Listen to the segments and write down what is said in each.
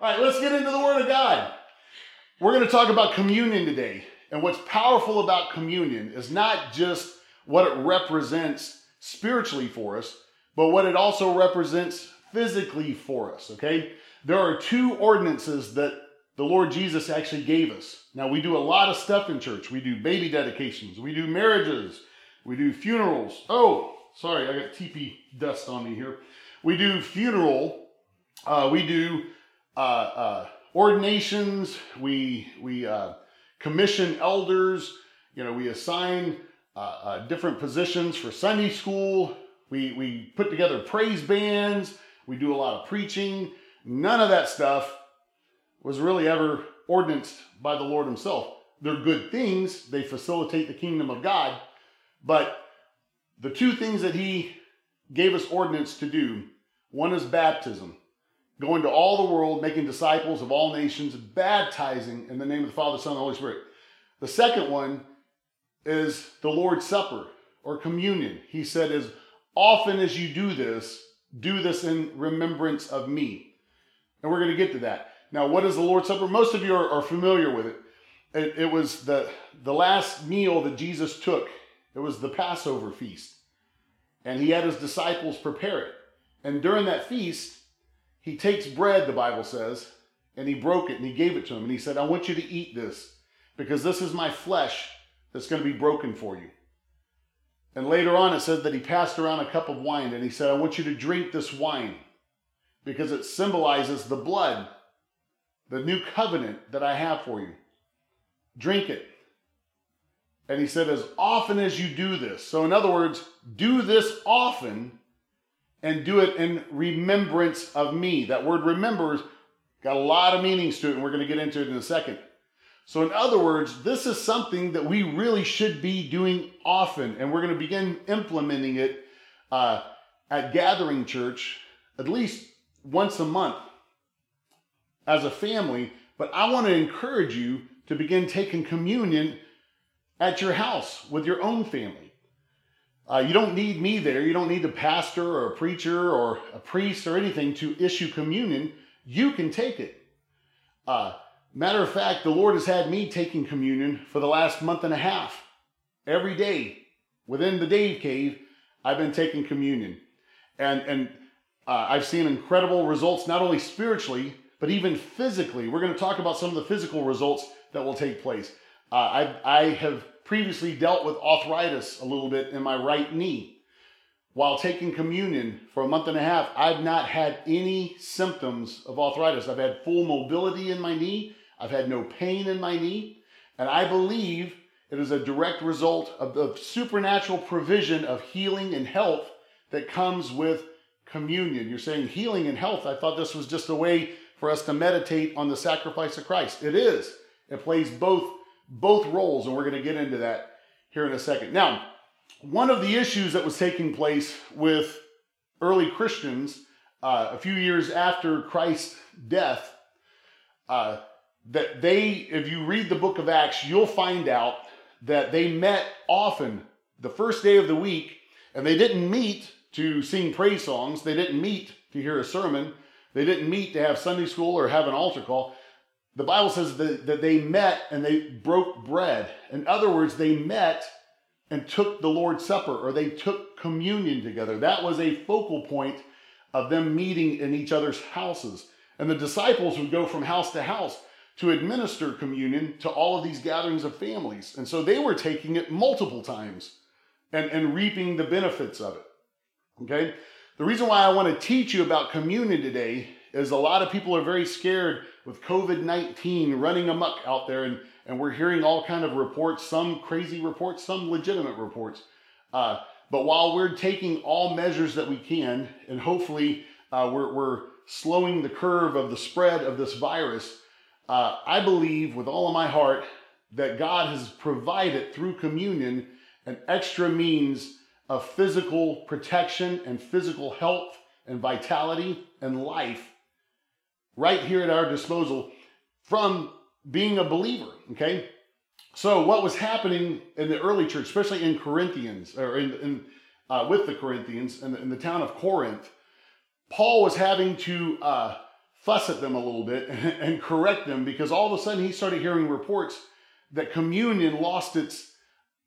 All right, let's get into the Word of God. We're going to talk about communion today. And what's powerful about communion is not just what it represents spiritually for us, but what it also represents physically for us, okay? There are two ordinances that the Lord Jesus actually gave us. Now, we do a lot of stuff in church. We do baby dedications, we do marriages, we do funerals. Oh, sorry, I got TP dust on me here. We do funeral, uh, we do uh, uh, ordinations, we, we uh, commission elders, you know, we assign uh, different positions for Sunday school, we, we put together praise bands, we do a lot of preaching. None of that stuff was really ever ordinanced by the Lord Himself. They're good things, they facilitate the kingdom of God, but the two things that He gave us ordinance to do one is baptism, going to all the world, making disciples of all nations, baptizing in the name of the Father, Son, and Holy Spirit. The second one is the Lord's Supper or communion. He said, as often as you do this, do this in remembrance of me. And we're going to get to that. Now, what is the Lord's Supper? Most of you are, are familiar with it. it. It was the, the last meal that Jesus took, it was the Passover feast. And he had his disciples prepare it. And during that feast, he takes bread, the Bible says, and he broke it and he gave it to him. And he said, I want you to eat this because this is my flesh that's going to be broken for you. And later on, it says that he passed around a cup of wine and he said, I want you to drink this wine because it symbolizes the blood the new covenant that I have for you. Drink it. And he said, as often as you do this. So, in other words, do this often and do it in remembrance of me. That word remembers got a lot of meanings to it, and we're going to get into it in a second. So, in other words, this is something that we really should be doing often, and we're going to begin implementing it uh, at Gathering Church at least once a month as a family, but I want to encourage you to begin taking communion at your house with your own family. Uh, you don't need me there. You don't need a pastor or a preacher or a priest or anything to issue communion. You can take it. Uh, matter of fact, the Lord has had me taking communion for the last month and a half. Every day within the Dave Cave, I've been taking communion. And, and uh, I've seen incredible results, not only spiritually, but even physically, we're going to talk about some of the physical results that will take place. Uh, I, I have previously dealt with arthritis a little bit in my right knee. While taking communion for a month and a half, I've not had any symptoms of arthritis. I've had full mobility in my knee, I've had no pain in my knee, and I believe it is a direct result of the supernatural provision of healing and health that comes with communion. You're saying healing and health. I thought this was just a way for us to meditate on the sacrifice of Christ. It is. It plays both both roles, and we're going to get into that here in a second. Now, one of the issues that was taking place with early Christians uh, a few years after Christ's death, uh, that they, if you read the book of Acts, you'll find out that they met often the first day of the week, and they didn't meet to sing praise songs. They didn't meet to hear a sermon. They didn't meet to have Sunday school or have an altar call. The Bible says that, that they met and they broke bread. In other words, they met and took the Lord's Supper or they took communion together. That was a focal point of them meeting in each other's houses. And the disciples would go from house to house to administer communion to all of these gatherings of families. And so they were taking it multiple times and, and reaping the benefits of it. Okay? The reason why I want to teach you about communion today is a lot of people are very scared with COVID-19 running amok out there and, and we're hearing all kind of reports, some crazy reports, some legitimate reports. Uh, but while we're taking all measures that we can, and hopefully uh, we're, we're slowing the curve of the spread of this virus, uh, I believe with all of my heart that God has provided through communion an extra means of physical protection and physical health and vitality and life right here at our disposal from being a believer. Okay. So, what was happening in the early church, especially in Corinthians or in, in uh, with the Corinthians in in the, town of Corinth, Paul was having to uh, fuss at them a little bit and correct them because all of a sudden he started hearing reports that communion lost its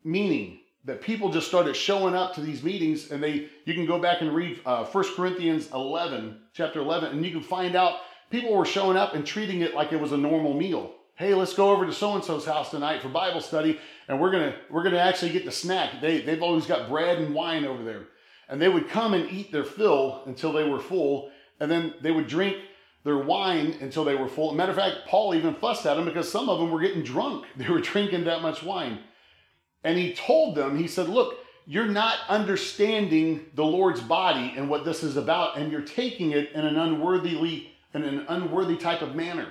meaning that people just started showing up to these meetings and they you can go back and read uh, 1 corinthians 11 chapter 11 and you can find out people were showing up and treating it like it was a normal meal hey let's go over to so and so's house tonight for bible study and we're gonna we're gonna actually get the snack they, they've always got bread and wine over there and they would come and eat their fill until they were full and then they would drink their wine until they were full. Matter of fact, Paul even fussed at them because some of them were getting drunk. They were drinking that much wine. And he told them, he said, Look, you're not understanding the Lord's body and what this is about, and you're taking it in an unworthily, in an unworthy type of manner.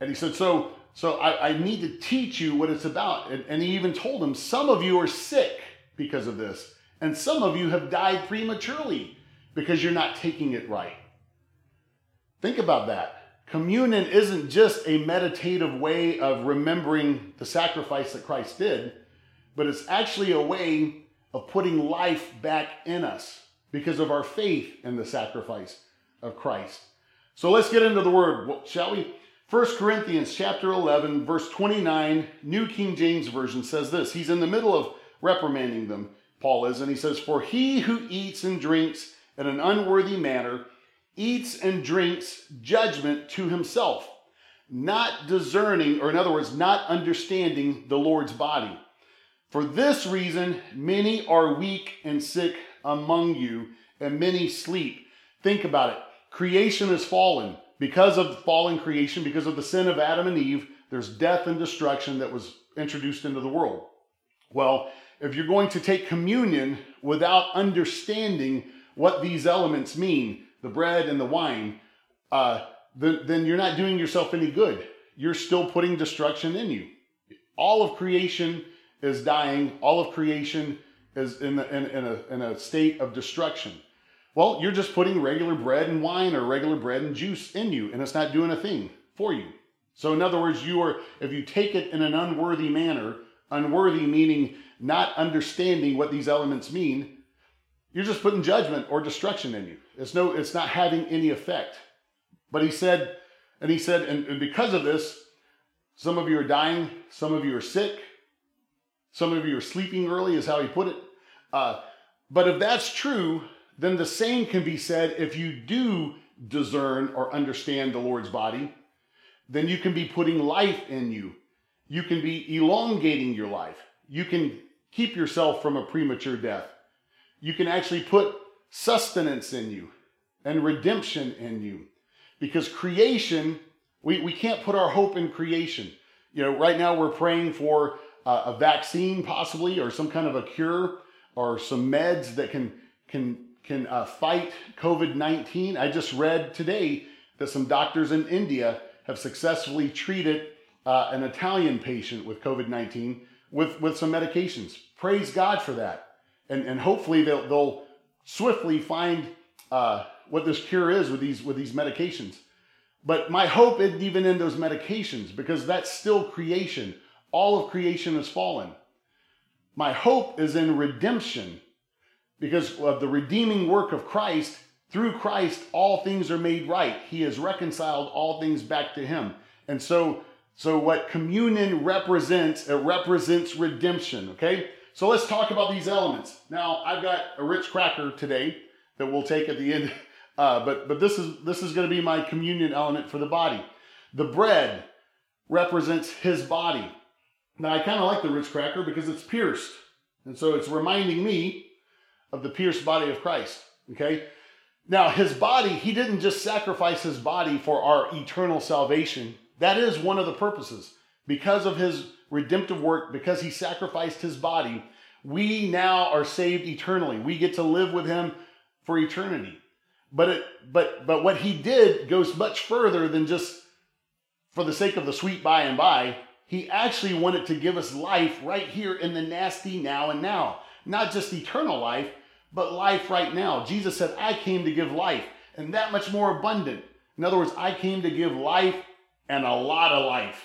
And he said, So, so I, I need to teach you what it's about. And, and he even told them, Some of you are sick because of this, and some of you have died prematurely because you're not taking it right. Think about that. Communion isn't just a meditative way of remembering the sacrifice that Christ did, but it's actually a way of putting life back in us because of our faith in the sacrifice of Christ. So let's get into the word, shall we? 1 Corinthians chapter 11 verse 29 New King James version says this. He's in the middle of reprimanding them, Paul is, and he says, "For he who eats and drinks in an unworthy manner eats and drinks judgment to himself, not discerning, or in other words, not understanding the Lord's body. For this reason, many are weak and sick among you, and many sleep. Think about it. Creation is fallen. Because of fallen creation, because of the sin of Adam and Eve, there's death and destruction that was introduced into the world. Well, if you're going to take communion without understanding what these elements mean, the bread and the wine, uh, then, then you're not doing yourself any good. You're still putting destruction in you. All of creation is dying. All of creation is in, the, in, in, a, in a state of destruction. Well, you're just putting regular bread and wine or regular bread and juice in you, and it's not doing a thing for you. So, in other words, you are if you take it in an unworthy manner, unworthy meaning not understanding what these elements mean, you're just putting judgment or destruction in you. It's no, it's not having any effect. But he said, and he said, and, and because of this, some of you are dying, some of you are sick, some of you are sleeping early, is how he put it. Uh, but if that's true, then the same can be said if you do discern or understand the Lord's body, then you can be putting life in you. You can be elongating your life. You can keep yourself from a premature death you can actually put sustenance in you and redemption in you. Because creation, we, we can't put our hope in creation. You know, right now we're praying for uh, a vaccine possibly or some kind of a cure or some meds that can can can uh, fight COVID-19. I just read today that some doctors in India have successfully treated uh, an Italian patient with COVID-19 with, with some medications. Praise God for that and, and hopefully they'll, they'll swiftly find uh, what this cure is with these with these medications. But my hope isn't even in those medications because that's still creation. All of creation has fallen. My hope is in redemption because of the redeeming work of Christ. Through Christ, all things are made right. He has reconciled all things back to Him. And so, so what communion represents, it represents redemption. Okay, so let's talk about these elements. Now, I've got a Ritz cracker today that we'll take at the end, uh, but but this is this is going to be my communion element for the body. The bread represents His body. Now, I kind of like the Ritz cracker because it's pierced, and so it's reminding me of the pierced body of Christ. Okay. Now, His body, He didn't just sacrifice His body for our eternal salvation. That is one of the purposes because of His redemptive work, because he sacrificed his body, we now are saved eternally. We get to live with him for eternity. But it but but what he did goes much further than just for the sake of the sweet by and by. He actually wanted to give us life right here in the nasty now and now. Not just eternal life, but life right now. Jesus said, I came to give life and that much more abundant. In other words, I came to give life and a lot of life.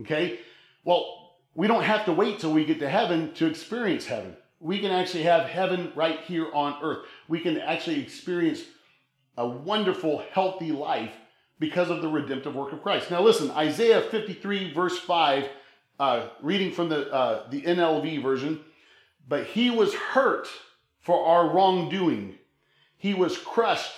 Okay? Well, we don't have to wait till we get to heaven to experience heaven. We can actually have heaven right here on earth. We can actually experience a wonderful, healthy life because of the redemptive work of Christ. Now, listen, Isaiah 53, verse 5, uh, reading from the, uh, the NLV version, but he was hurt for our wrongdoing, he was crushed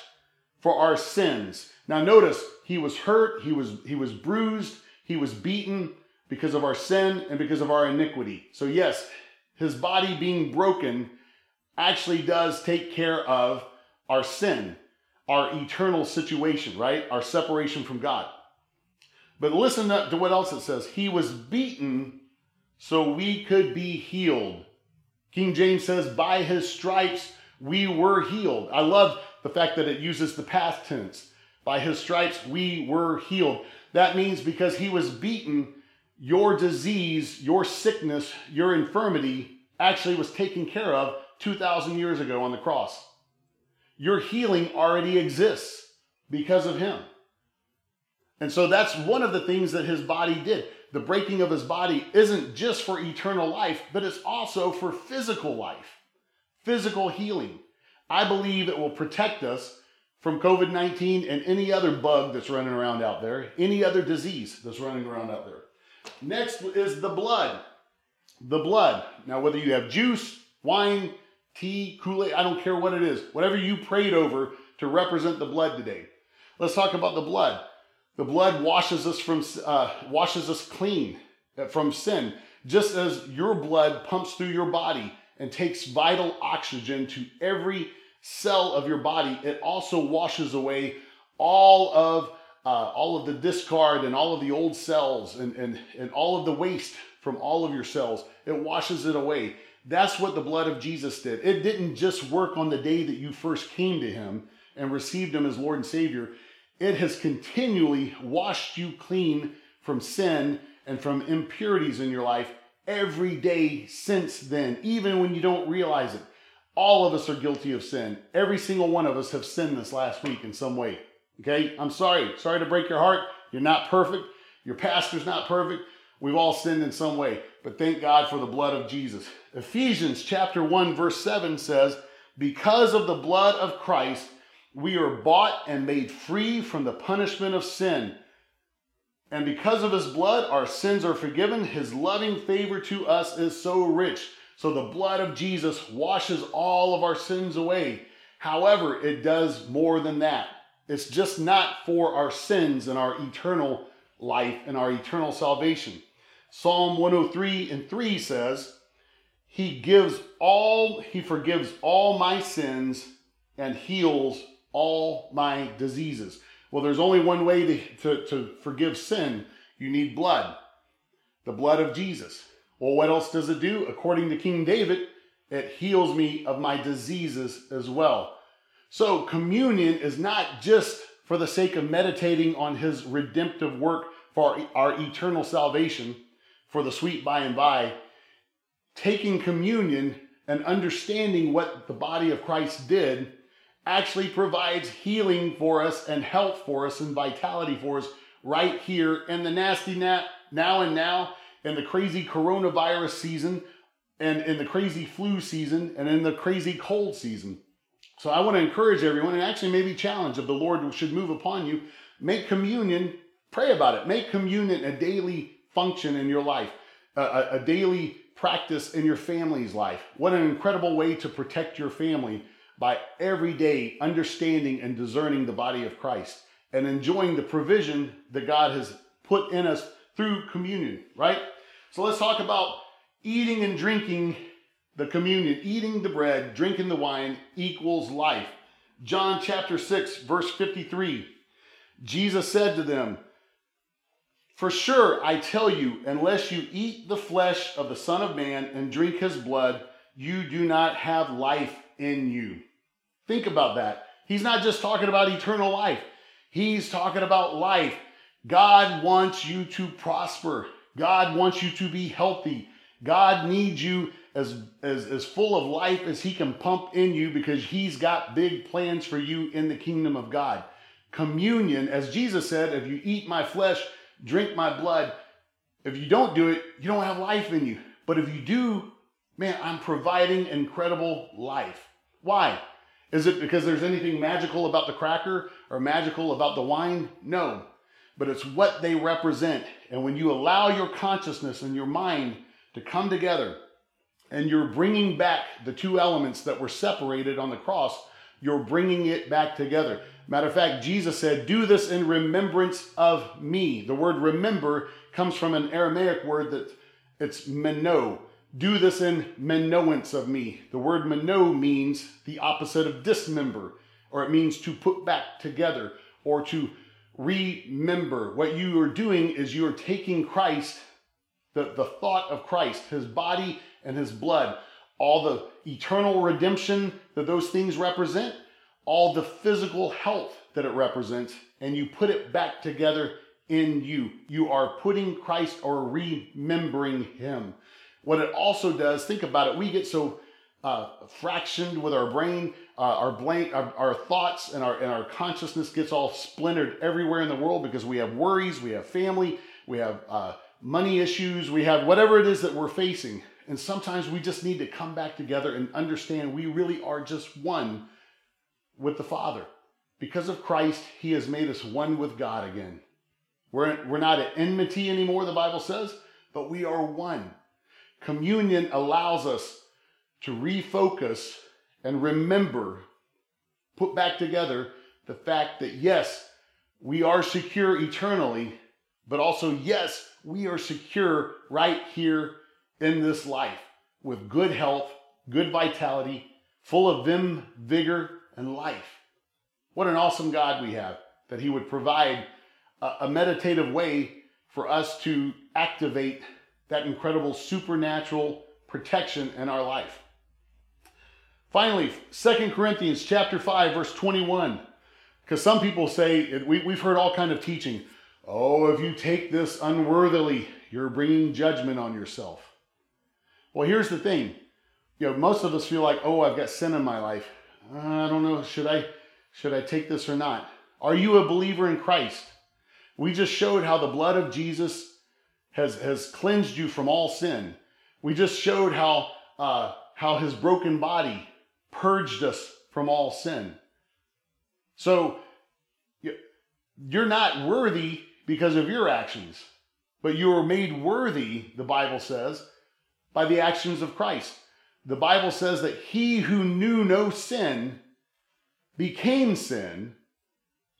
for our sins. Now, notice he was hurt, he was, he was bruised, he was beaten because of our sin and because of our iniquity. So, yes, his body being broken actually does take care of our sin, our eternal situation, right? Our separation from God. But listen to what else it says. He was beaten so we could be healed. King James says, by his stripes we were healed. I love the fact that it uses the past tense. By his stripes we were healed. That means because he was beaten, your disease, your sickness, your infirmity actually was taken care of 2,000 years ago on the cross. Your healing already exists because of him. And so that's one of the things that his body did. The breaking of his body isn't just for eternal life, but it's also for physical life, physical healing. I believe it will protect us from COVID 19 and any other bug that's running around out there, any other disease that's running around out there. Next is the blood. The blood. Now, whether you have juice, wine, tea, Kool Aid, I don't care what it is, whatever you prayed over to represent the blood today. Let's talk about the blood. The blood washes us from uh, washes us clean uh, from sin, just as your blood pumps through your body and takes vital oxygen to every cell of your body. It also washes away all of uh, all of the discard and all of the old cells and, and, and all of the waste from all of your cells. It washes it away. That's what the blood of Jesus did. It didn't just work on the day that you first came to Him and received Him as Lord and Savior. It has continually washed you clean from sin and from impurities in your life every day since then, even when you don't realize it. All of us are guilty of sin. Every single one of us have sinned this last week in some way. Okay? I'm sorry. Sorry to break your heart. You're not perfect. Your pastor's not perfect. We've all sinned in some way, but thank God for the blood of Jesus. Ephesians chapter 1 verse 7 says, "Because of the blood of Christ, we are bought and made free from the punishment of sin." And because of his blood, our sins are forgiven. His loving favor to us is so rich. So the blood of Jesus washes all of our sins away. However, it does more than that. It's just not for our sins and our eternal life and our eternal salvation. Psalm 103 and 3 says, He gives all, He forgives all my sins and heals all my diseases. Well, there's only one way to, to, to forgive sin you need blood, the blood of Jesus. Well, what else does it do? According to King David, it heals me of my diseases as well. So, communion is not just for the sake of meditating on his redemptive work for our eternal salvation for the sweet by and by, taking communion and understanding what the body of Christ did actually provides healing for us and health for us and vitality for us right here in the nasty nat now and now in the crazy coronavirus season and in the crazy flu season and in the crazy cold season. So I want to encourage everyone and actually maybe challenge if the Lord should move upon you, make communion, pray about it. Make communion a daily function in your life, a, a daily practice in your family's life. What an incredible way to protect your family by every day understanding and discerning the body of Christ and enjoying the provision that God has put in us through communion, right? So let's talk about eating and drinking the communion. Eating the bread, drinking the wine equals life. John chapter 6, verse 53. Jesus said to them, For sure I tell you, unless you eat the flesh of the Son of Man and drink his blood, you do not have life in you. Think about that. He's not just talking about eternal life, he's talking about life. God wants you to prosper, God wants you to be healthy. God needs you as, as, as full of life as He can pump in you because He's got big plans for you in the kingdom of God. Communion, as Jesus said, if you eat my flesh, drink my blood, if you don't do it, you don't have life in you. But if you do, man, I'm providing incredible life. Why? Is it because there's anything magical about the cracker or magical about the wine? No. But it's what they represent. And when you allow your consciousness and your mind to come together and you're bringing back the two elements that were separated on the cross, you're bringing it back together. Matter of fact, Jesus said, Do this in remembrance of me. The word remember comes from an Aramaic word that it's meno. Do this in menoance of me. The word meno means the opposite of dismember, or it means to put back together or to remember. What you are doing is you are taking Christ, the, the thought of Christ, his body and his blood, all the eternal redemption that those things represent, all the physical health that it represents, and you put it back together in you. You are putting Christ or remembering him. What it also does, think about it, we get so uh, fractioned with our brain, uh, our, brain our, our, thoughts and our, and our consciousness gets all splintered everywhere in the world because we have worries, we have family, we have uh, money issues, we have whatever it is that we're facing. And sometimes we just need to come back together and understand we really are just one with the Father. Because of Christ, He has made us one with God again. We're, we're not at enmity anymore, the Bible says, but we are one. Communion allows us to refocus and remember, put back together the fact that yes, we are secure eternally, but also yes, we are secure right here in this life with good health, good vitality, full of vim, vigor, and life. What an awesome God we have that He would provide a, a meditative way for us to activate that incredible supernatural protection in our life. Finally, Second Corinthians chapter 5 verse 21. Because some people say we, we've heard all kind of teaching. Oh, if you take this unworthily, you're bringing judgment on yourself. Well, here's the thing. You know, most of us feel like, oh, I've got sin in my life. I don't know, should I should I take this or not? Are you a believer in Christ? We just showed how the blood of Jesus has, has cleansed you from all sin. We just showed how, uh, how his broken body purged us from all sin. So you're not worthy because of your actions, but you are made worthy, the Bible says, by the actions of Christ. The Bible says that he who knew no sin became sin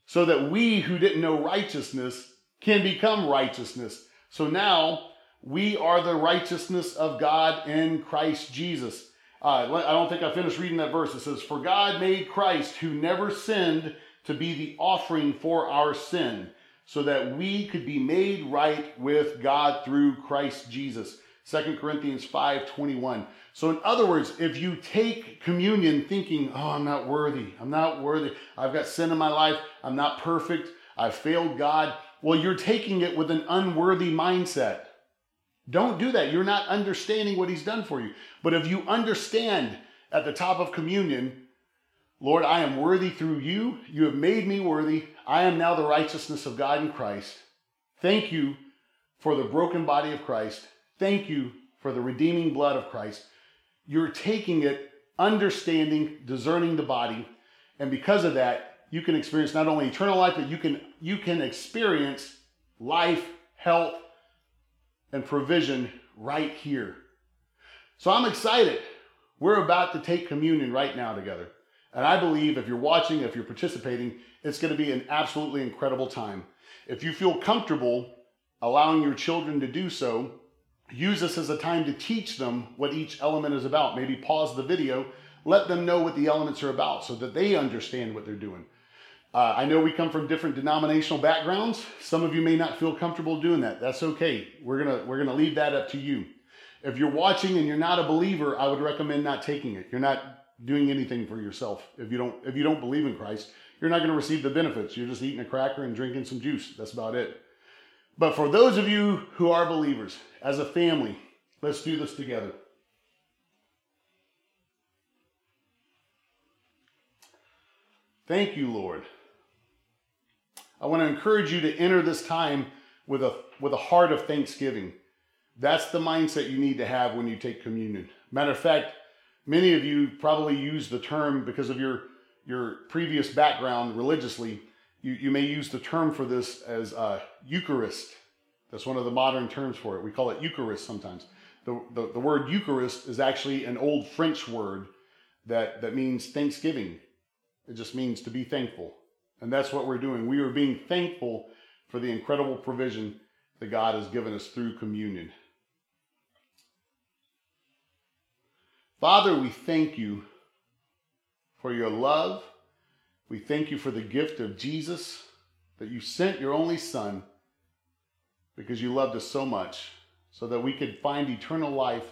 so that we who didn't know righteousness can become righteousness. So now we are the righteousness of God in Christ Jesus. Uh, I don't think I finished reading that verse. It says, For God made Christ, who never sinned, to be the offering for our sin, so that we could be made right with God through Christ Jesus. 2 Corinthians 5 21. So, in other words, if you take communion thinking, oh, I'm not worthy, I'm not worthy, I've got sin in my life, I'm not perfect, I've failed God, well, you're taking it with an unworthy mindset. Don't do that. You're not understanding what He's done for you. But if you understand at the top of communion, Lord, I am worthy through you. You have made me worthy. I am now the righteousness of God in Christ. Thank you for the broken body of Christ. Thank you for the redeeming blood of Christ you're taking it, understanding, discerning the body, and because of that, you can experience not only eternal life, but you can you can experience life, health, and provision right here. So I'm excited. We're about to take communion right now together. And I believe if you're watching, if you're participating, it's going to be an absolutely incredible time. If you feel comfortable allowing your children to do so, use this as a time to teach them what each element is about. Maybe pause the video, let them know what the elements are about so that they understand what they're doing. Uh, I know we come from different denominational backgrounds. Some of you may not feel comfortable doing that. That's okay. We're gonna we're gonna leave that up to you. If you're watching and you're not a believer, I would recommend not taking it. You're not doing anything for yourself. If you don't if you don't believe in Christ, you're not going to receive the benefits. You're just eating a cracker and drinking some juice. That's about it. But for those of you who are believers, as a family, let's do this together. Thank you, Lord. I want to encourage you to enter this time with a, with a heart of thanksgiving. That's the mindset you need to have when you take communion. Matter of fact, many of you probably use the term because of your your previous background religiously, you, you may use the term for this as uh, Eucharist. That's one of the modern terms for it. We call it Eucharist sometimes. The, the, the word Eucharist is actually an old French word that, that means thanksgiving. It just means to be thankful. And that's what we're doing. We are being thankful for the incredible provision that God has given us through communion. Father, we thank you for your love. We thank you for the gift of Jesus that you sent your only Son because you loved us so much so that we could find eternal life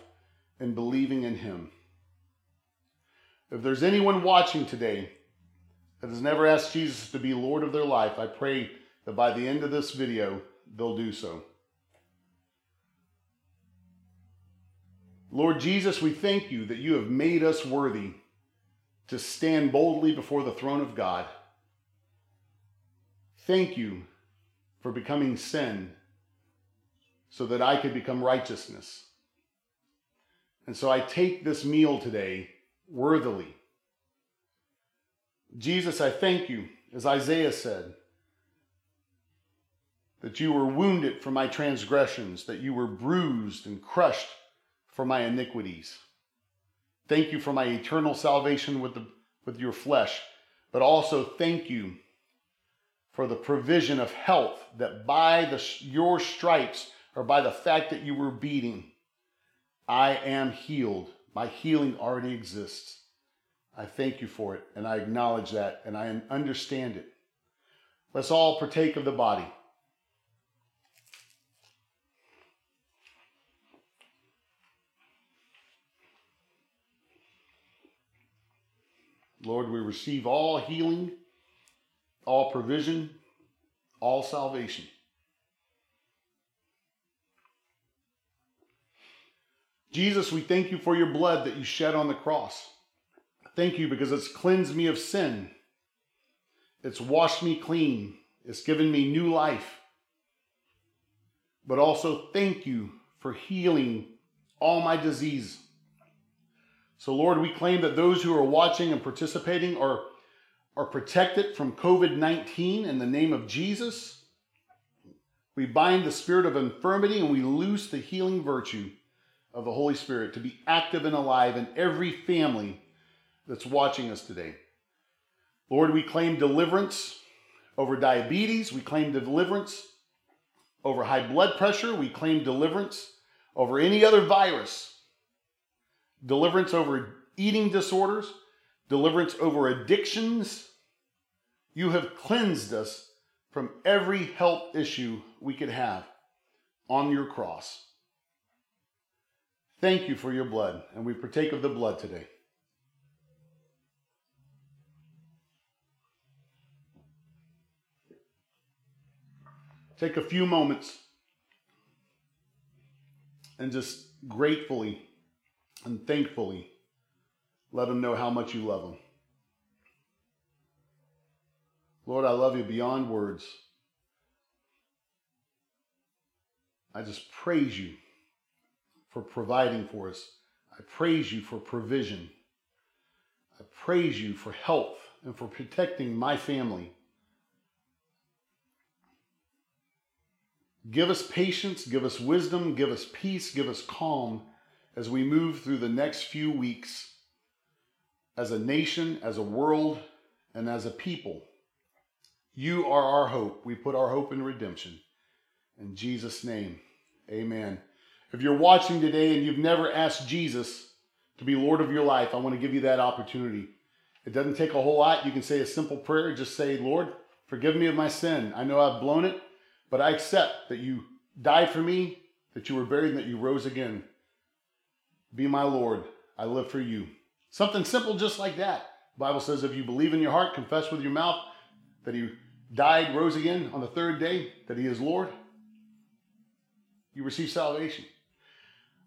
in believing in him. If there's anyone watching today that has never asked Jesus to be Lord of their life, I pray that by the end of this video, they'll do so. Lord Jesus, we thank you that you have made us worthy to stand boldly before the throne of God. Thank you for becoming sin so that I could become righteousness. And so I take this meal today worthily. Jesus, I thank you, as Isaiah said, that you were wounded for my transgressions, that you were bruised and crushed for my iniquities. Thank you for my eternal salvation with, the, with your flesh, but also thank you for the provision of health that by the, your stripes or by the fact that you were beating, I am healed. My healing already exists. I thank you for it, and I acknowledge that, and I understand it. Let's all partake of the body. Lord, we receive all healing, all provision, all salvation. Jesus, we thank you for your blood that you shed on the cross. Thank you because it's cleansed me of sin. It's washed me clean. It's given me new life. But also thank you for healing all my disease. So, Lord, we claim that those who are watching and participating are, are protected from COVID 19 in the name of Jesus. We bind the spirit of infirmity and we loose the healing virtue of the Holy Spirit to be active and alive in every family that's watching us today. Lord, we claim deliverance over diabetes. We claim deliverance over high blood pressure. We claim deliverance over any other virus deliverance over eating disorders, deliverance over addictions. You have cleansed us from every health issue we could have on your cross. Thank you for your blood, and we partake of the blood today. Take a few moments and just gratefully and thankfully let them know how much you love them. Lord, I love you beyond words. I just praise you for providing for us. I praise you for provision. I praise you for health and for protecting my family. Give us patience, give us wisdom, give us peace, give us calm as we move through the next few weeks as a nation, as a world, and as a people. You are our hope. We put our hope in redemption. In Jesus' name, amen. If you're watching today and you've never asked Jesus to be Lord of your life, I want to give you that opportunity. It doesn't take a whole lot. You can say a simple prayer. Just say, Lord, forgive me of my sin. I know I've blown it, but I accept that you died for me, that you were buried, and that you rose again. Be my Lord. I live for you. Something simple just like that. The Bible says if you believe in your heart, confess with your mouth that he died, rose again on the third day, that he is Lord, you receive salvation.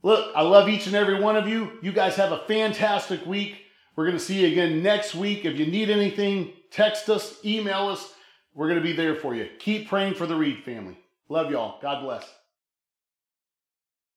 Look, I love each and every one of you. You guys have a fantastic week. We're going to see you again next week. If you need anything, text us, email us. We're going to be there for you. Keep praying for the Reed family. Love y'all. God bless.